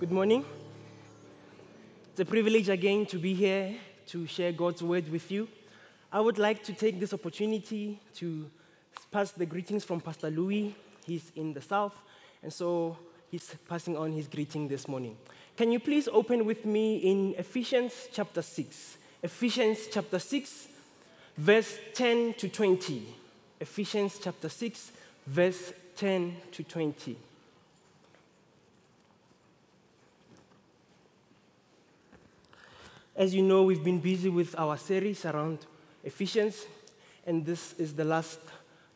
Good morning. It's a privilege again to be here to share God's word with you. I would like to take this opportunity to pass the greetings from Pastor Louis. He's in the south, and so he's passing on his greeting this morning. Can you please open with me in Ephesians chapter 6? Ephesians chapter 6, verse 10 to 20. Ephesians chapter 6, verse 10 to 20. As you know, we've been busy with our series around Ephesians, and this is the last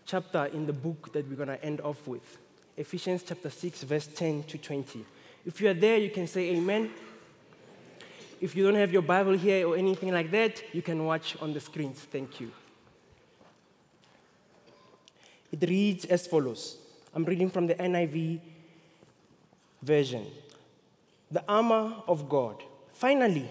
chapter in the book that we're going to end off with. Ephesians chapter 6, verse 10 to 20. If you are there, you can say amen. If you don't have your Bible here or anything like that, you can watch on the screens. Thank you. It reads as follows I'm reading from the NIV version. The armor of God. Finally,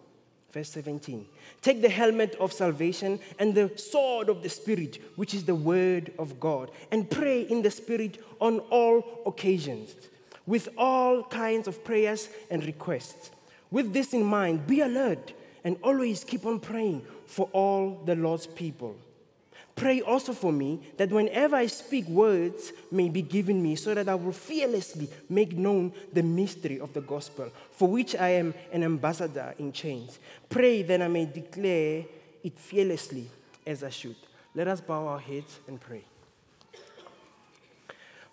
Verse 17. Take the helmet of salvation and the sword of the Spirit, which is the word of God, and pray in the Spirit on all occasions, with all kinds of prayers and requests. With this in mind, be alert and always keep on praying for all the Lord's people. Pray also for me that whenever I speak, words may be given me so that I will fearlessly make known the mystery of the gospel, for which I am an ambassador in chains. Pray that I may declare it fearlessly as I should. Let us bow our heads and pray.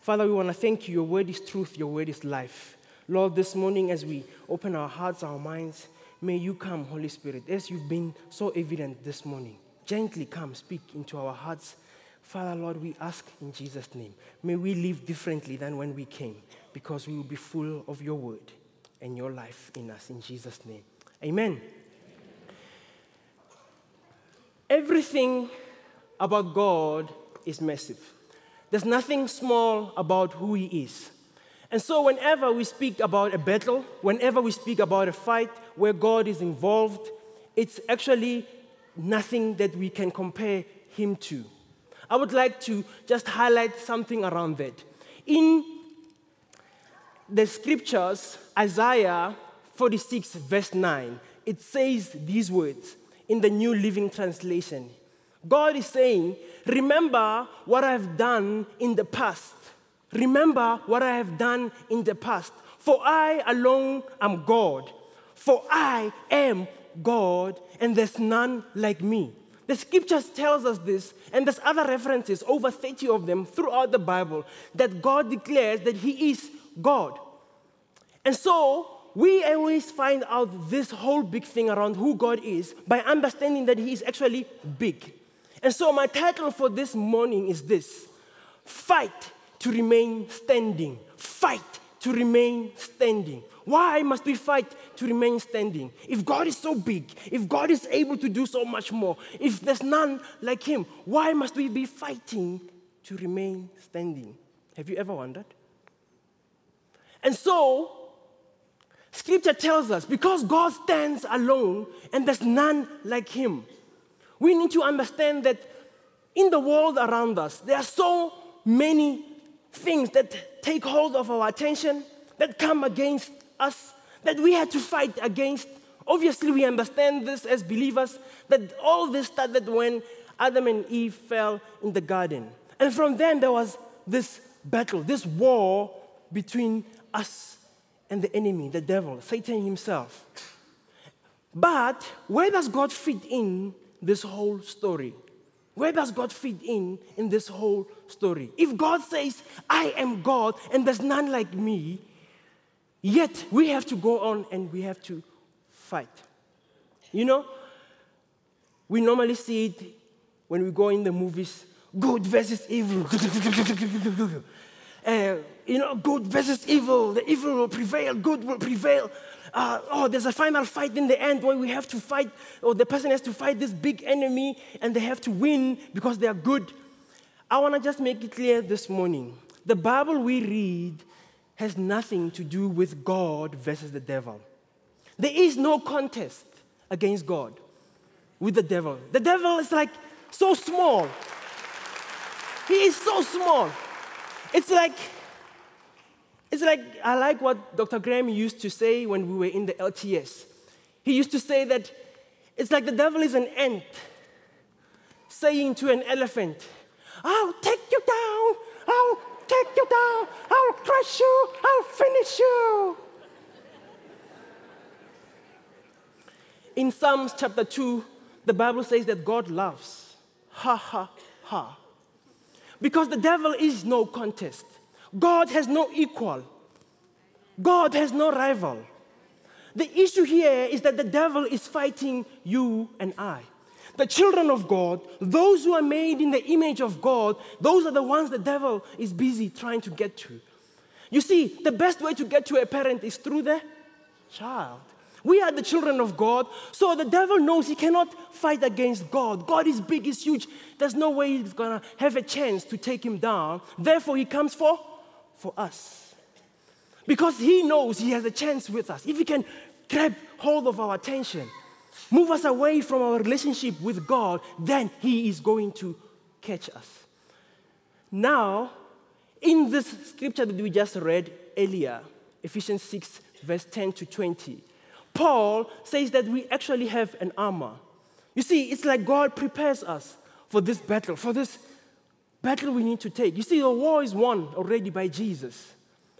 Father, we want to thank you. Your word is truth, your word is life. Lord, this morning as we open our hearts, our minds, may you come, Holy Spirit, as you've been so evident this morning gently come, speak into our hearts. Father, Lord, we ask in Jesus' name, may we live differently than when we came because we will be full of your word and your life in us. In Jesus' name. Amen. Everything about God is massive. There's nothing small about who He is. And so, whenever we speak about a battle, whenever we speak about a fight where God is involved, it's actually nothing that we can compare him to. I would like to just highlight something around that. In the scriptures, Isaiah 46, verse 9, it says these words in the New Living Translation. God is saying, Remember what I've done in the past. Remember what I have done in the past. For I alone am God. For I am God, and there's none like me. The scriptures tells us this, and there's other references, over 30 of them throughout the Bible, that God declares that He is God. And so we always find out this whole big thing around who God is by understanding that He is actually big. And so my title for this morning is this Fight to remain standing. Fight to remain standing. Why must we fight to remain standing? If God is so big, if God is able to do so much more, if there's none like Him, why must we be fighting to remain standing? Have you ever wondered? And so, Scripture tells us because God stands alone and there's none like Him, we need to understand that in the world around us, there are so many things that take hold of our attention, that come against us that we had to fight against. Obviously, we understand this as believers that all this started when Adam and Eve fell in the garden. And from then, there was this battle, this war between us and the enemy, the devil, Satan himself. But where does God fit in this whole story? Where does God fit in in this whole story? If God says, I am God and there's none like me, yet we have to go on and we have to fight. You know, we normally see it when we go in the movies good versus evil. uh, you know, good versus evil. The evil will prevail, good will prevail. Uh, oh, there's a final fight in the end where we have to fight, or the person has to fight this big enemy and they have to win because they are good. I want to just make it clear this morning the Bible we read has nothing to do with God versus the devil. There is no contest against God with the devil. The devil is like so small. He is so small. It's like, it's like, I like what Dr. Graham used to say when we were in the LTS. He used to say that it's like the devil is an ant saying to an elephant, I'll take you down, I'll take you down, I'll crush you, I'll finish you. In Psalms chapter 2, the Bible says that God loves. Ha ha ha. Because the devil is no contest. God has no equal. God has no rival. The issue here is that the devil is fighting you and I. The children of God, those who are made in the image of God, those are the ones the devil is busy trying to get to. You see, the best way to get to a parent is through the child. We are the children of God, so the devil knows he cannot fight against God. God is big, he's huge. There's no way he's gonna have a chance to take him down. Therefore, he comes for, for us. Because he knows he has a chance with us. If he can grab hold of our attention, move us away from our relationship with God, then he is going to catch us. Now, in this scripture that we just read earlier, Ephesians 6, verse 10 to 20, Paul says that we actually have an armor. You see, it's like God prepares us for this battle, for this battle we need to take. You see, the war is won already by Jesus.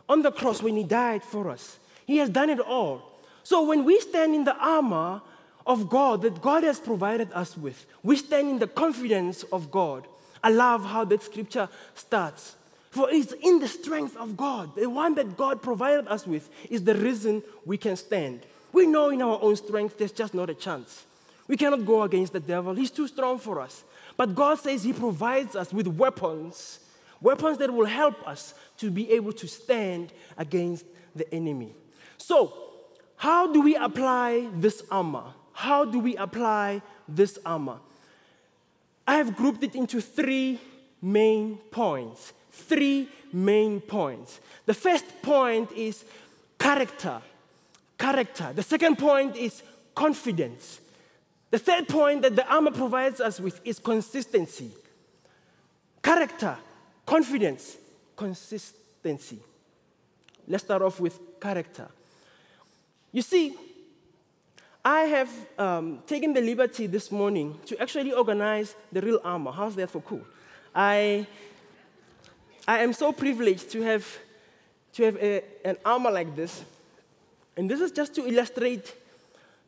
On the cross, when He died for us, He has done it all. So when we stand in the armor of God that God has provided us with, we stand in the confidence of God. I love how that scripture starts. For it's in the strength of God, the one that God provided us with, is the reason we can stand. We know in our own strength there's just not a chance. We cannot go against the devil, he's too strong for us. But God says He provides us with weapons, weapons that will help us to be able to stand against the enemy. So, how do we apply this armor? How do we apply this armor? I have grouped it into three main points. Three main points. The first point is character character. The second point is confidence. The third point that the armor provides us with is consistency. Character, confidence, consistency. Let's start off with character. You see, I have um, taken the liberty this morning to actually organize the real armor. How's that for cool? I, I am so privileged to have, to have a, an armor like this and this is just to illustrate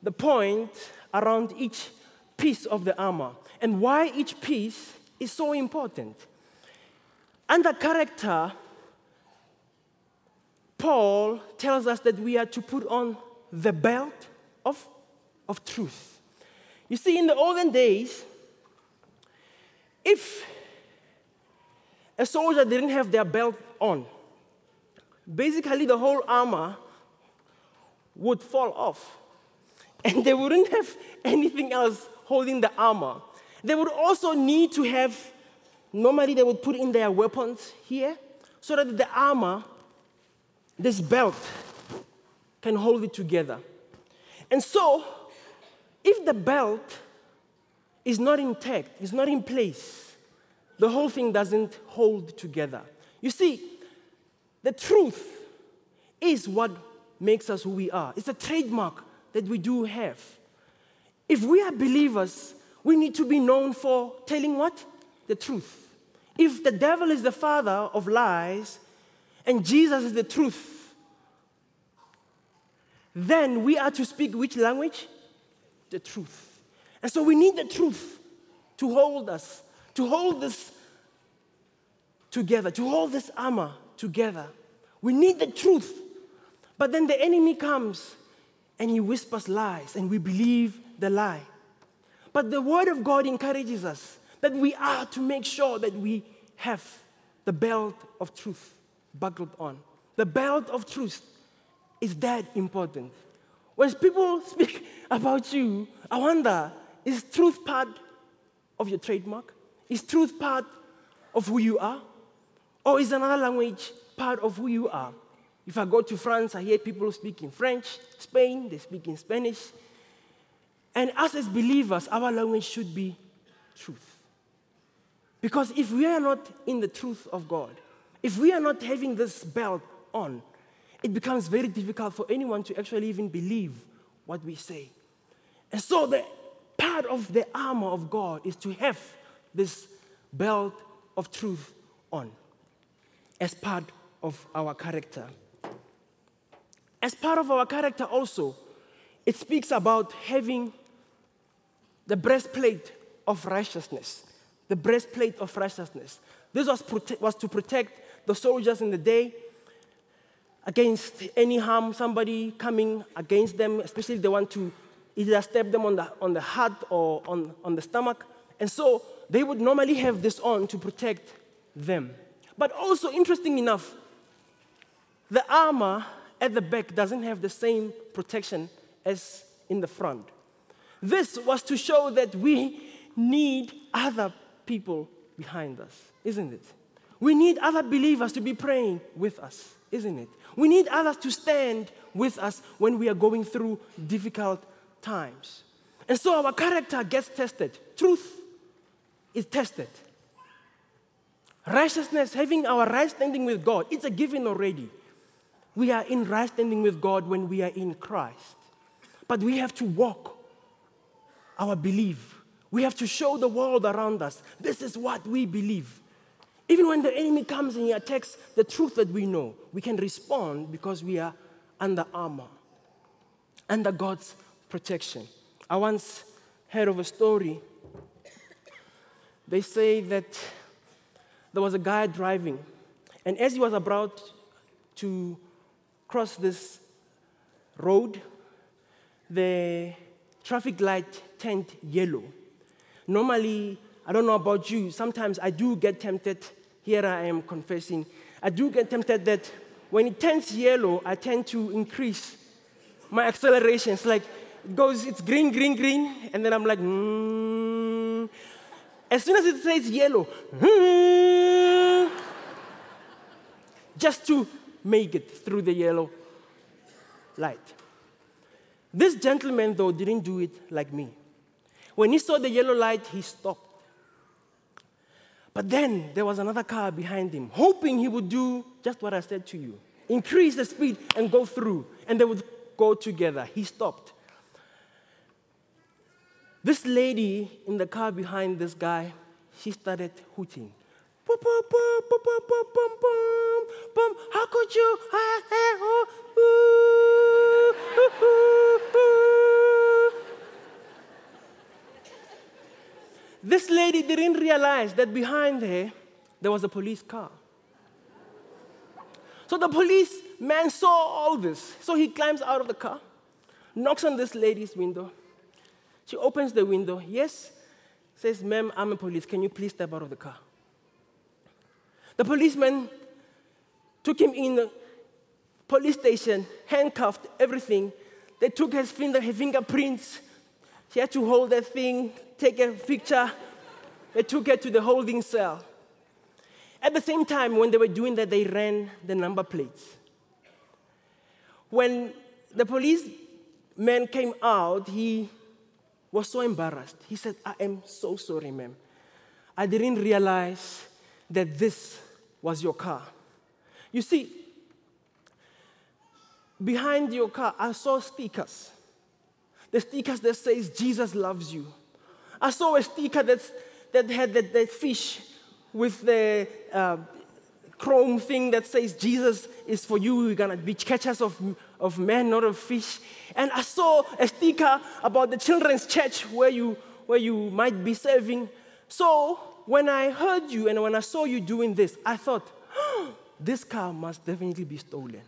the point around each piece of the armor and why each piece is so important. Under character, Paul tells us that we are to put on the belt of, of truth. You see, in the olden days, if a soldier didn't have their belt on, basically the whole armor would fall off. And they wouldn't have anything else holding the armor. They would also need to have, normally, they would put in their weapons here so that the armor, this belt, can hold it together. And so, if the belt is not intact, is not in place, the whole thing doesn't hold together. You see, the truth is what makes us who we are. It's a trademark that we do have. If we are believers, we need to be known for telling what? The truth. If the devil is the father of lies and Jesus is the truth, then we are to speak which language? The truth. And so we need the truth to hold us, to hold this together, to hold this armor together. We need the truth. But then the enemy comes and he whispers lies, and we believe the lie. But the word of God encourages us that we are to make sure that we have the belt of truth buckled on. The belt of truth is that important. When people speak about you, I wonder is truth part of your trademark? Is truth part of who you are? Or is another language part of who you are? If I go to France, I hear people speaking French, Spain, they speak in Spanish. And us as believers, our language should be truth. Because if we are not in the truth of God, if we are not having this belt on, it becomes very difficult for anyone to actually even believe what we say. And so, the part of the armor of God is to have this belt of truth on as part of our character. As part of our character, also, it speaks about having the breastplate of righteousness. The breastplate of righteousness. This was, prote- was to protect the soldiers in the day against any harm, somebody coming against them, especially if they want to either stab them on the, on the heart or on, on the stomach. And so they would normally have this on to protect them. But also, interesting enough, the armor at the back doesn't have the same protection as in the front. This was to show that we need other people behind us, isn't it? We need other believers to be praying with us, isn't it? We need others to stand with us when we are going through difficult times. And so our character gets tested. Truth is tested. Righteousness, having our right standing with God, it's a given already. We are in right standing with God when we are in Christ. But we have to walk our belief. We have to show the world around us this is what we believe. Even when the enemy comes and he attacks the truth that we know, we can respond because we are under armor, under God's protection. I once heard of a story. They say that there was a guy driving, and as he was about to cross this road, the traffic light turned yellow. Normally, I don't know about you, sometimes I do get tempted here I am confessing, I do get tempted that when it turns yellow, I tend to increase my acceleration. It's like it goes, it's green, green, green, and then I'm like, mm. as soon as it says yellow, mm, just to make it through the yellow light. This gentleman, though, didn't do it like me. When he saw the yellow light, he stopped. But then there was another car behind him, hoping he would do just what I said to you increase the speed and go through, and they would go together. He stopped. This lady in the car behind this guy, she started hooting. How could you? Ah, eh, oh, This lady didn't realize that behind her there was a police car. So the policeman saw all this. So he climbs out of the car, knocks on this lady's window. She opens the window. Yes, says, Ma'am, I'm a police. Can you please step out of the car? The policeman took him in the police station, handcuffed, everything. They took his finger, his fingerprints. She had to hold that thing, take a picture. They took her to the holding cell. At the same time, when they were doing that, they ran the number plates. When the policeman came out, he was so embarrassed. He said, I am so sorry, ma'am. I didn't realize that this was your car. You see, behind your car, I saw stickers. The stickers that says Jesus loves you. I saw a sticker that's, that had the, that fish with the uh, chrome thing that says Jesus is for you. You're gonna be catchers of, of men, not of fish. And I saw a sticker about the children's church where you, where you might be serving. So when I heard you and when I saw you doing this, I thought, oh, this car must definitely be stolen.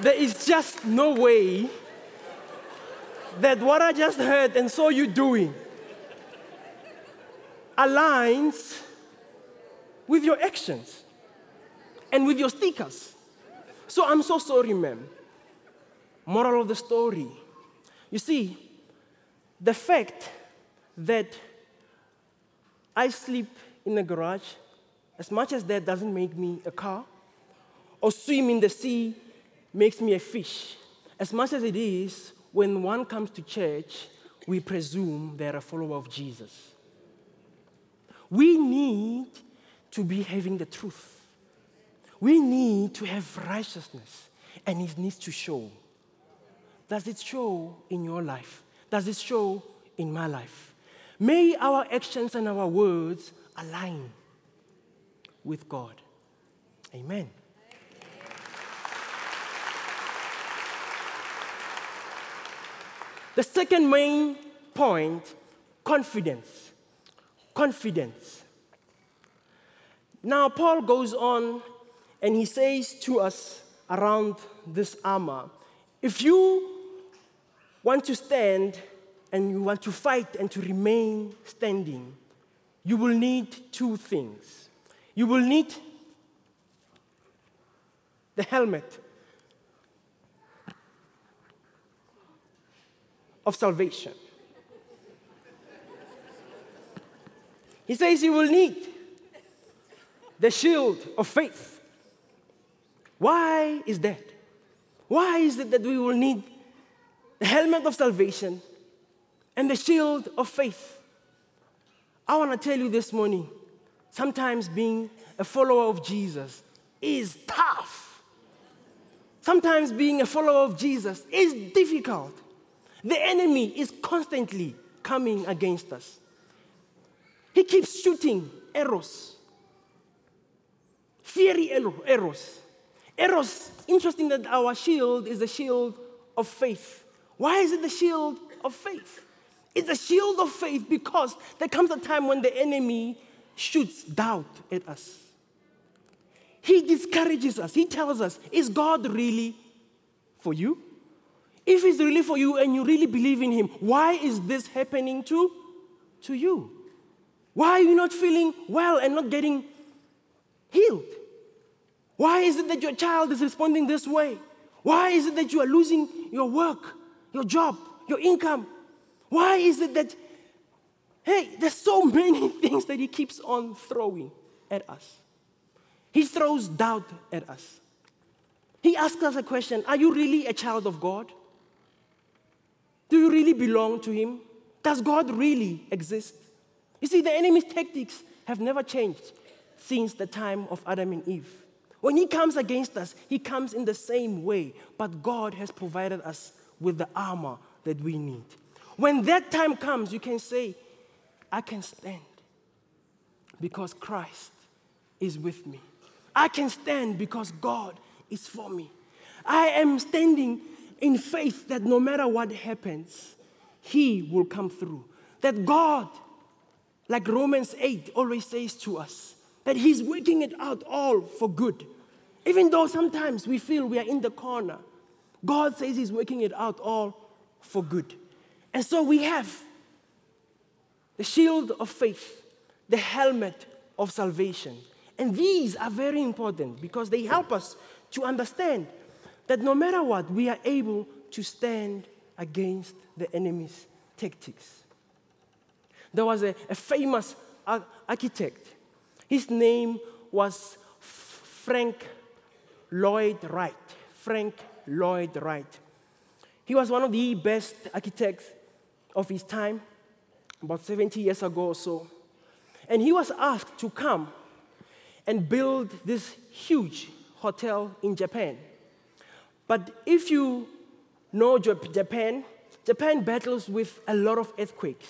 There is just no way that what I just heard and saw you doing aligns with your actions and with your stickers. So I'm so sorry, ma'am. Moral of the story. You see, the fact that I sleep in a garage, as much as that doesn't make me a car, or swim in the sea makes me a fish, as much as it is when one comes to church, we presume they're a follower of Jesus. We need to be having the truth. We need to have righteousness, and it needs to show. Does it show in your life? Does it show in my life? May our actions and our words align with God. Amen. The second main point confidence. Confidence. Now, Paul goes on and he says to us around this armor if you want to stand and you want to fight and to remain standing, you will need two things. You will need the helmet of salvation. He says you will need the shield of faith. Why is that? Why is it that we will need the helmet of salvation and the shield of faith? I want to tell you this morning sometimes being a follower of Jesus is tough. Sometimes being a follower of Jesus is difficult. The enemy is constantly coming against us. He keeps shooting arrows, fiery arrows. Arrows, interesting that our shield is the shield of faith. Why is it the shield of faith? It's a shield of faith because there comes a time when the enemy shoots doubt at us. He discourages us. He tells us, Is God really for you? If He's really for you and you really believe in Him, why is this happening to, to you? Why are you not feeling well and not getting healed? Why is it that your child is responding this way? Why is it that you are losing your work, your job, your income? Why is it that, hey, there's so many things that He keeps on throwing at us? He throws doubt at us. He asks us a question Are you really a child of God? Do you really belong to Him? Does God really exist? You see, the enemy's tactics have never changed since the time of Adam and Eve. When he comes against us, he comes in the same way, but God has provided us with the armor that we need. When that time comes, you can say, I can stand because Christ is with me. I can stand because God is for me. I am standing in faith that no matter what happens, He will come through. That God, like Romans 8 always says to us, that He's working it out all for good. Even though sometimes we feel we are in the corner, God says He's working it out all for good. And so we have the shield of faith, the helmet of salvation. And these are very important because they help us to understand that no matter what, we are able to stand against the enemy's tactics. There was a, a famous architect. His name was Frank Lloyd Wright. Frank Lloyd Wright. He was one of the best architects of his time, about 70 years ago or so. And he was asked to come and build this huge hotel in Japan. But if you know Japan, Japan battles with a lot of earthquakes.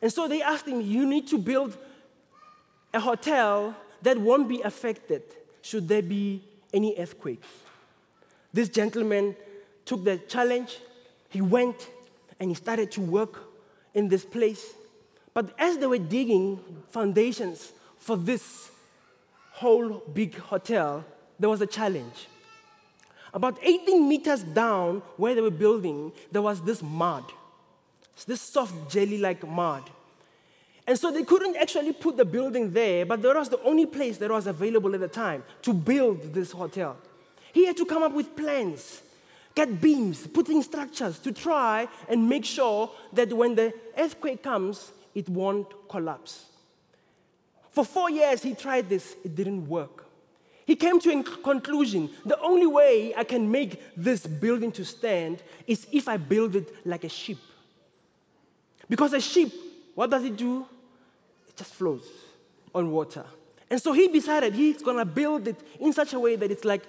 And so they asked him, You need to build a hotel that won't be affected should there be any earthquakes. This gentleman took the challenge he went and he started to work in this place. But as they were digging foundations for this whole big hotel, there was a challenge. About 18 meters down where they were building, there was this mud, this soft jelly like mud. And so they couldn't actually put the building there, but that was the only place that was available at the time to build this hotel. He had to come up with plans, get beams, put in structures to try and make sure that when the earthquake comes, it won't collapse. For four years, he tried this, it didn't work. He came to a conclusion the only way I can make this building to stand is if I build it like a ship. Because a ship, what does it do? It just floats on water. And so he decided he's gonna build it in such a way that it's like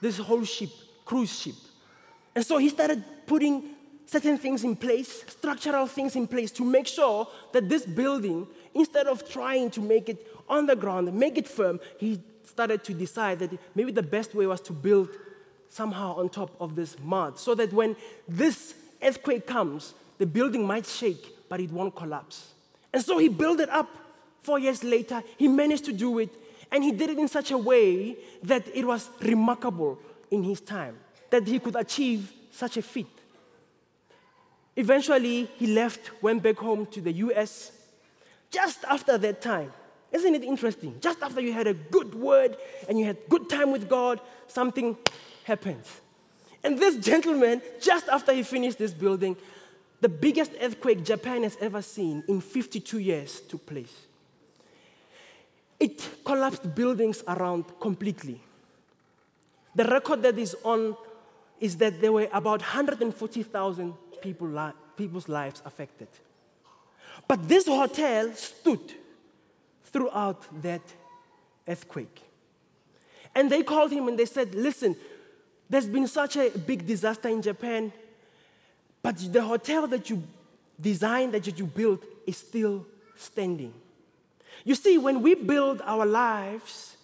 this whole ship, cruise ship. And so he started putting certain things in place, structural things in place to make sure that this building, instead of trying to make it on the ground, make it firm, he started to decide that maybe the best way was to build somehow on top of this mud so that when this earthquake comes, the building might shake, but it won't collapse. And so he built it up. Four years later, he managed to do it, and he did it in such a way that it was remarkable in his time that he could achieve such a feat. Eventually, he left, went back home to the US. Just after that time, isn't it interesting? Just after you had a good word and you had good time with God, something happens. And this gentleman, just after he finished this building, the biggest earthquake Japan has ever seen in 52 years took place. It collapsed buildings around completely. The record that is on is that there were about 140,000 people li- people's lives affected. But this hotel stood throughout that earthquake. And they called him and they said, Listen, there's been such a big disaster in Japan, but the hotel that you designed, that you built, is still standing. You see, when we build our lives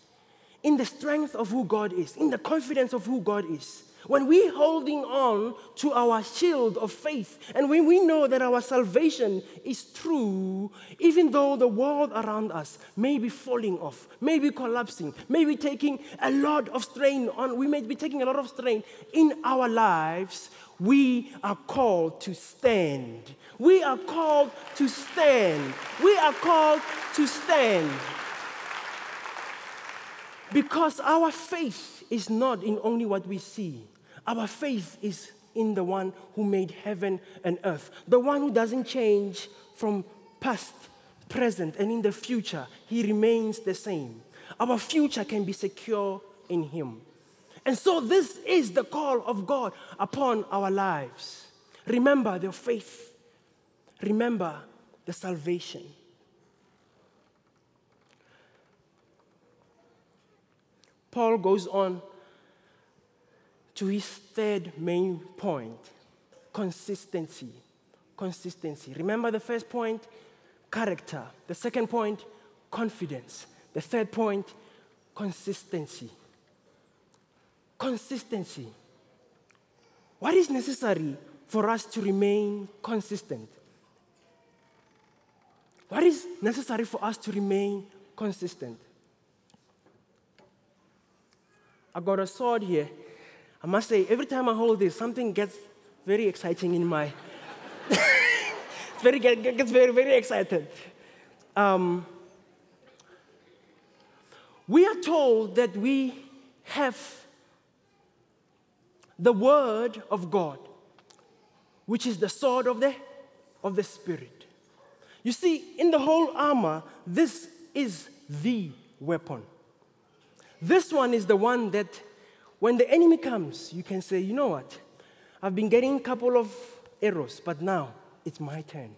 in the strength of who God is, in the confidence of who God is, when we're holding on to our shield of faith, and when we know that our salvation is true, even though the world around us may be falling off, may be collapsing, may be taking a lot of strain on, we may be taking a lot of strain in our lives, we are called to stand. We are called to stand. We are called to stand. Because our faith is not in only what we see, our faith is in the one who made heaven and earth, the one who doesn't change from past, present, and in the future. He remains the same. Our future can be secure in Him. And so, this is the call of God upon our lives. Remember the faith, remember the salvation. Paul goes on to his third main point consistency. Consistency. Remember the first point? Character. The second point? Confidence. The third point? Consistency. Consistency. What is necessary for us to remain consistent? What is necessary for us to remain consistent? I got a sword here I must say, every time I hold this, something gets very exciting in my. it's very, gets very, very excited. Um, we are told that we have the Word of God, which is the sword of the, of the Spirit. You see, in the whole armor, this is the weapon. This one is the one that when the enemy comes, you can say, you know what? I've been getting a couple of arrows, but now it's my turn.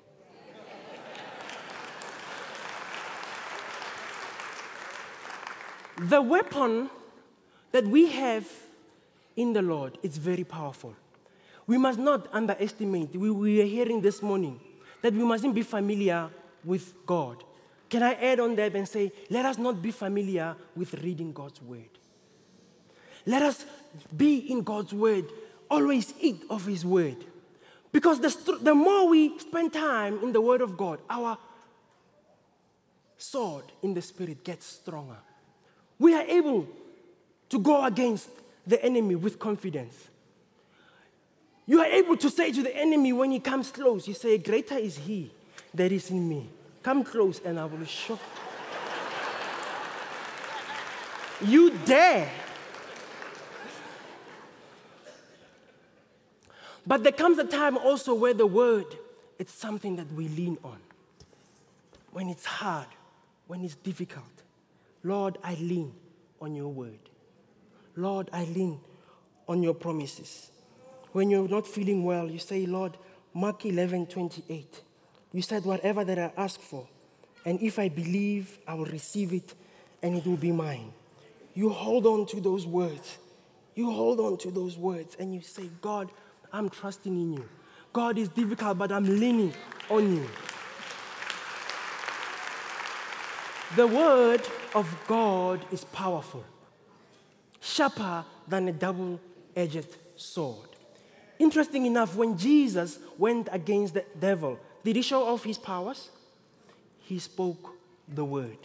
the weapon that we have in the Lord is very powerful. We must not underestimate, we, we are hearing this morning that we mustn't be familiar with God. Can I add on that and say, let us not be familiar with reading God's word? Let us be in God's word, always eat of His word. Because the, the more we spend time in the Word of God, our sword in the Spirit gets stronger. We are able to go against the enemy with confidence. You are able to say to the enemy when he comes close, you say, Greater is he that is in me. Come close and I will show. you dare. But there comes a time also where the word it's something that we lean on. When it's hard, when it's difficult. Lord, I lean on your word. Lord, I lean on your promises. When you're not feeling well, you say, Lord, Mark 11, 28. You said, whatever that I ask for, and if I believe, I will receive it and it will be mine. You hold on to those words. You hold on to those words and you say, God, I'm trusting in you. God is difficult, but I'm leaning on you. The word of God is powerful, sharper than a double edged sword. Interesting enough, when Jesus went against the devil, did he show off his powers? He spoke the word.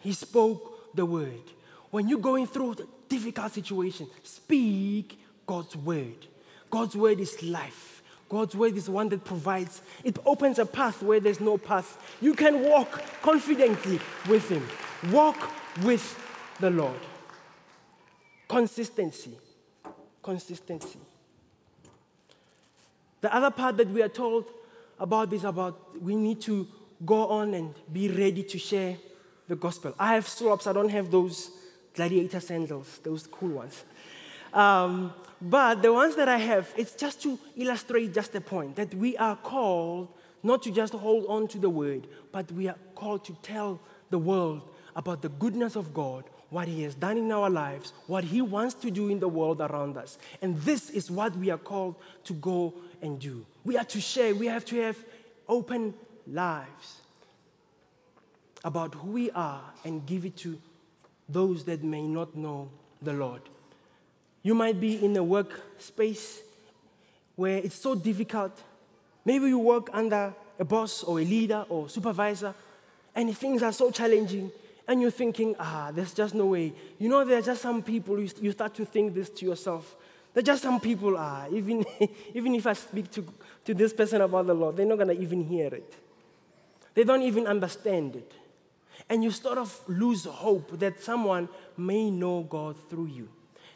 He spoke the word. When you're going through a difficult situation, speak God's word. God's word is life. God's word is one that provides, it opens a path where there's no path. You can walk confidently with Him. Walk with the Lord. Consistency. Consistency. The other part that we are told about is about we need to go on and be ready to share the gospel. I have slops, I don't have those gladiator sandals, those cool ones. Um, but the ones that I have, it's just to illustrate just a point that we are called not to just hold on to the word, but we are called to tell the world about the goodness of God, what He has done in our lives, what He wants to do in the world around us. And this is what we are called to go and do. We are to share, we have to have open lives about who we are and give it to those that may not know the Lord. You might be in a work space where it's so difficult. Maybe you work under a boss or a leader or supervisor, and things are so challenging, and you're thinking, ah, there's just no way. You know, there are just some people, you, you start to think this to yourself. There are just some people, ah, even, even if I speak to, to this person about the Lord, they're not going to even hear it. They don't even understand it. And you sort of lose hope that someone may know God through you.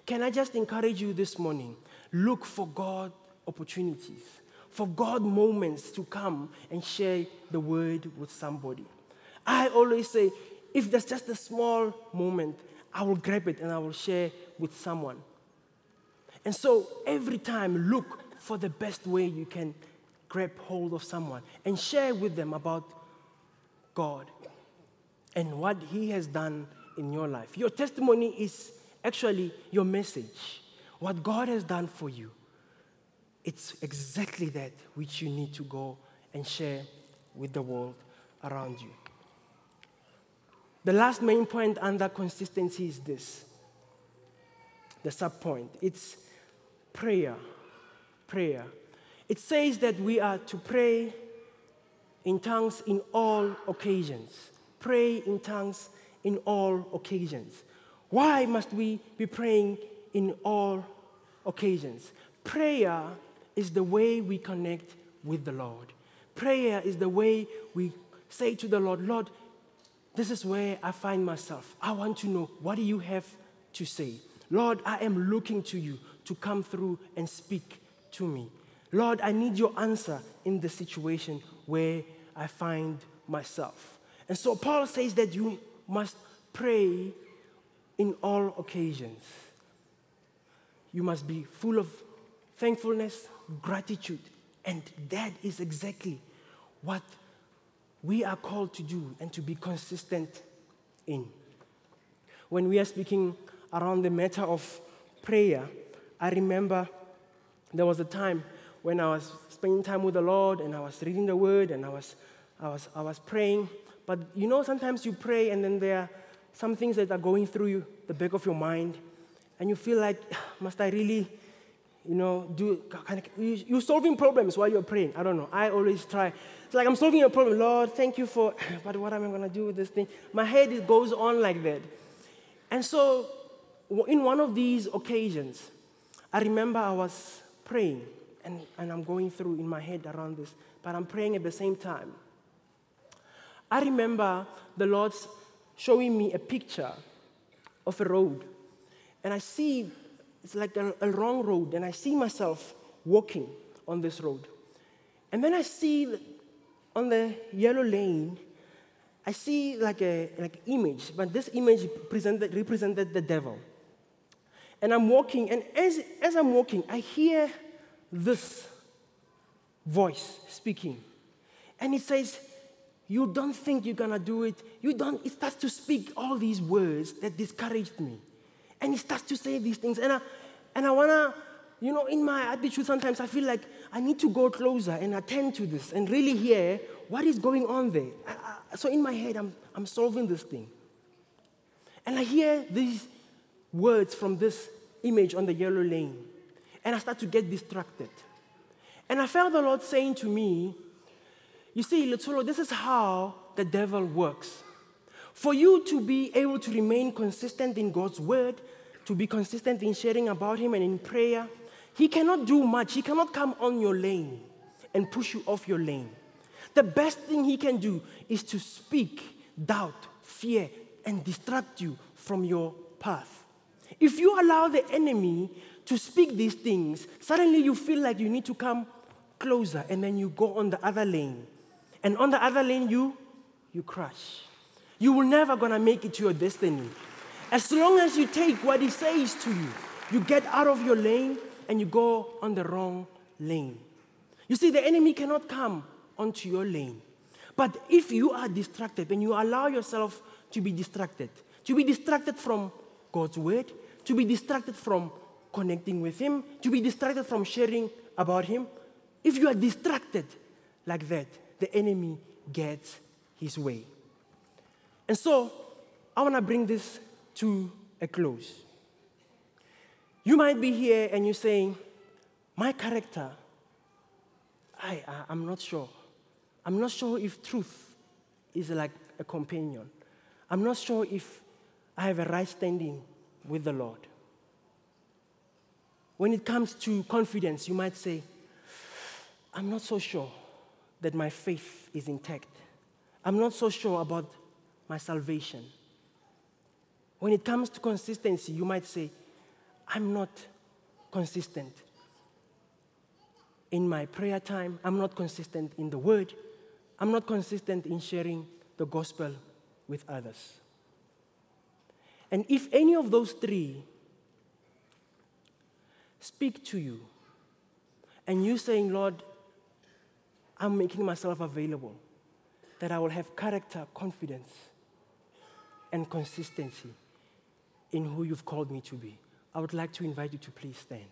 Can I just encourage you this morning? Look for God opportunities, for God moments to come and share the word with somebody. I always say, if there's just a small moment, I will grab it and I will share with someone. And so every time, look for the best way you can grab hold of someone and share with them about God and what He has done in your life. Your testimony is actually your message, what God has done for you, it's exactly that which you need to go and share with the world around you. The last main point under consistency is this the sub point it's prayer. Prayer. It says that we are to pray in tongues in all occasions. Pray in tongues in all occasions. Why must we be praying in all occasions? Prayer is the way we connect with the Lord. Prayer is the way we say to the Lord, Lord, this is where I find myself. I want to know what do you have to say? Lord, I am looking to you to come through and speak to me. Lord, I need your answer in the situation where I find myself. And so Paul says that you must pray in all occasions. You must be full of thankfulness, gratitude, and that is exactly what we are called to do and to be consistent in. When we are speaking around the matter of prayer, I remember there was a time when I was spending time with the Lord and I was reading the Word and I was, I was, I was praying. But you know, sometimes you pray and then there are some things that are going through you, the back of your mind, and you feel like, must I really you know, do kind of, you're solving problems while you're praying. I don't know. I always try. It's like I'm solving a problem. Lord, thank you for, but what am I going to do with this thing? My head it goes on like that. And so, in one of these occasions, I remember I was praying, and, and I'm going through in my head around this, but I'm praying at the same time. I remember the Lord's showing me a picture of a road, and I see it's like a, a wrong road, and I see myself walking on this road. And then I see on the yellow lane, I see like a like image, but this image presented, represented the devil. And I'm walking, and as, as I'm walking, I hear this voice speaking. And it says, You don't think you're gonna do it. You don't, it starts to speak all these words that discouraged me. And he starts to say these things. And I, and I wanna, you know, in my attitude, sometimes I feel like I need to go closer and attend to this and really hear what is going on there. I, I, so in my head, I'm, I'm solving this thing. And I hear these words from this image on the yellow lane. And I start to get distracted. And I felt the Lord saying to me, You see, Lutsulo, this is how the devil works. For you to be able to remain consistent in God's word, to be consistent in sharing about Him and in prayer, He cannot do much. He cannot come on your lane and push you off your lane. The best thing He can do is to speak doubt, fear, and distract you from your path. If you allow the enemy to speak these things, suddenly you feel like you need to come closer and then you go on the other lane. And on the other lane, you, you crash. You will never gonna make it to your destiny. As long as you take what he says to you, you get out of your lane and you go on the wrong lane. You see, the enemy cannot come onto your lane. But if you are distracted and you allow yourself to be distracted, to be distracted from God's word, to be distracted from connecting with Him, to be distracted from sharing about Him, if you are distracted like that, the enemy gets his way. And so, I want to bring this to a close. You might be here and you're saying, My character, I, I, I'm not sure. I'm not sure if truth is like a companion. I'm not sure if I have a right standing with the Lord. When it comes to confidence, you might say, I'm not so sure that my faith is intact. I'm not so sure about my salvation. When it comes to consistency, you might say, I'm not consistent in my prayer time. I'm not consistent in the word. I'm not consistent in sharing the gospel with others. And if any of those three speak to you, and you saying, Lord, I'm making myself available, that I will have character, confidence, and consistency in who you've called me to be. I would like to invite you to please stand.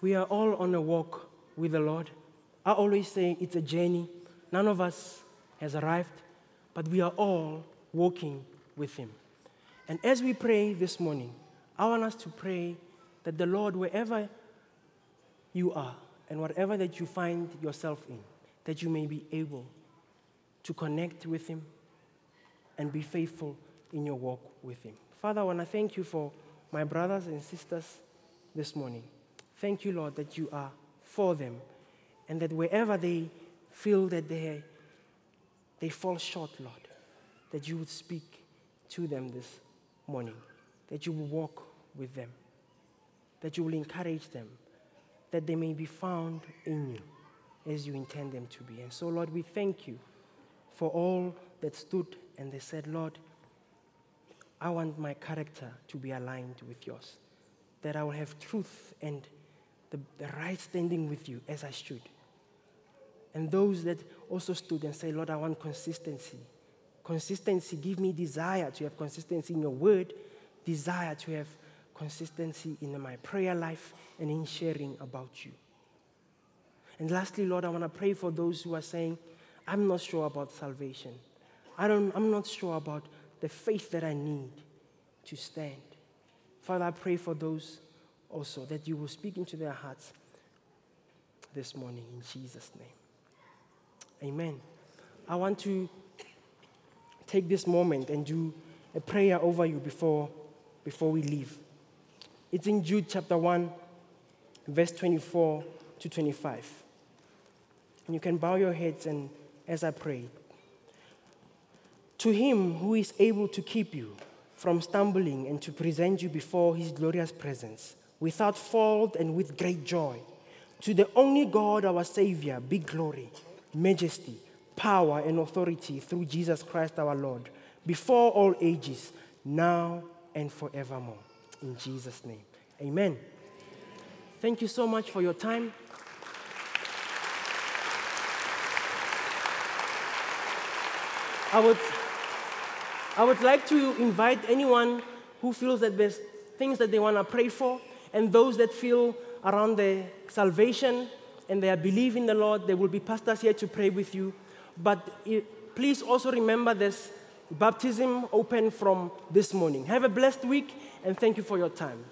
We are all on a walk with the Lord. I always say it's a journey. None of us has arrived, but we are all walking with Him. And as we pray this morning, I want us to pray that the Lord, wherever you are and whatever that you find yourself in, that you may be able to connect with Him and be faithful in your walk with Him. Father, I want to thank you for my brothers and sisters this morning. Thank you, Lord, that you are for them and that wherever they feel that they, they fall short, Lord, that you would speak to them this morning, that you will walk with them that you will encourage them, that they may be found in you as you intend them to be. And so, Lord, we thank you for all that stood and they said, Lord, I want my character to be aligned with yours, that I will have truth and the, the right standing with you as I should. And those that also stood and said, Lord, I want consistency. Consistency, give me desire to have consistency in your word, desire to have consistency in my prayer life and in sharing about you. And lastly, Lord, I want to pray for those who are saying, I'm not sure about salvation. I don't, I'm not sure about the faith that I need to stand. Father, I pray for those also that you will speak into their hearts this morning in Jesus' name. Amen. I want to take this moment and do a prayer over you before, before we leave. It's in Jude chapter 1, verse 24 to 25. And you can bow your heads and as I pray. To him who is able to keep you from stumbling and to present you before his glorious presence without fault and with great joy. To the only God, our Savior, be glory, majesty, power, and authority through Jesus Christ our Lord, before all ages, now and forevermore. In Jesus' name. Amen. Thank you so much for your time. I would, I would like to invite anyone who feels that there's things that they want to pray for, and those that feel around their salvation and they believe in the Lord, there will be pastors here to pray with you. But it, please also remember this baptism open from this morning. Have a blessed week, and thank you for your time.